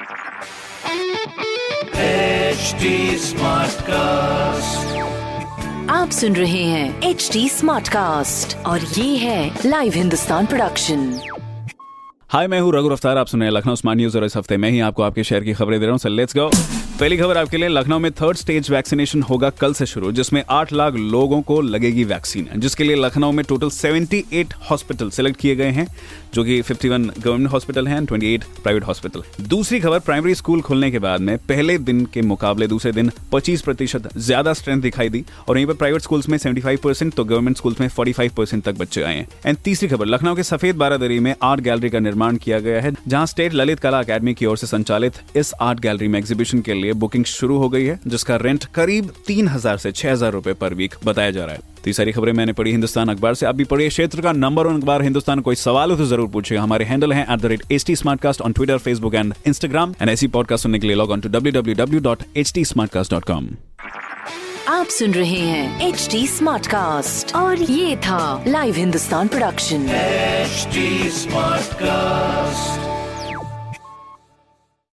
HD cast आप सुन रहे हैं एच डी स्मार्ट कास्ट और ये है लाइव हिंदुस्तान प्रोडक्शन हाय मैं हूँ रघु अफ्तार आप सुन रहे हैं लखनऊ स्मार्ट न्यूज़ और इस हफ़्ते मैं ही आपको आपके शहर की खबरें दे रहा हूँ। लेट्स गो पहली खबर आपके लिए, लखनऊ में थर्ड स्टेज वैक्सीनेशन होगा कल से शुरू, जिसमें आठ लाख लोगों को लगेगी वैक्सीन जिसके लिए लखनऊ में टोटल 78 हॉस्पिटल सिलेक्ट किए गए हैं, जो कि 51 गवर्नमेंट हॉस्पिटल हैं 28 प्राइवेट हॉस्पिटल दूसरी खबर प्राइमरी स्कूल खुलने के बाद में पहले दिन के मुकाबले दूसरे दिन 25 प्रतिशत ज़्यादा स्ट्रेंथ दिखाई दी, और यहीं पर प्राइवेट स्कूल्स में 75 परसेंट तो गवर्नमेंट स्कूल्स में 45 परसेंट तक बच्चे आए हैं। एंड तीसरी खबर, लखनऊ के सफ़ेद बारादरी में आर्ट गैलरी का निर्माण किया गया है, जहाँ स्टेट ललित कला अकेडमी की ओर से संचालित इस आर्ट गैलरी में एग्जीबिशन के लिए बुकिंग शुरू हो गई है जिसका रेंट करीब तीन हज़ार से छह हज़ार रुपए पर वीक बताया जा रहा है। तो ये सारी खबरें मैंने पढ़ी हिंदुस्तान अखबार से। आप भी पढ़िए क्षेत्र का नंबर वन अखबार हिंदुस्तान कोई सवाल हो तो ज़रूर पूछिएगा हमारे हैंडल है at the rate H T Smartcast on Twitter Facebook and Instagram and ऐसी पॉडकास्ट सुनने के लिए log on to W W W dot H T Smartcast dot com आप सुन रहे हैं एच टी स्मार्ट कास्ट और ये था live Hindustan production HD Smartcast.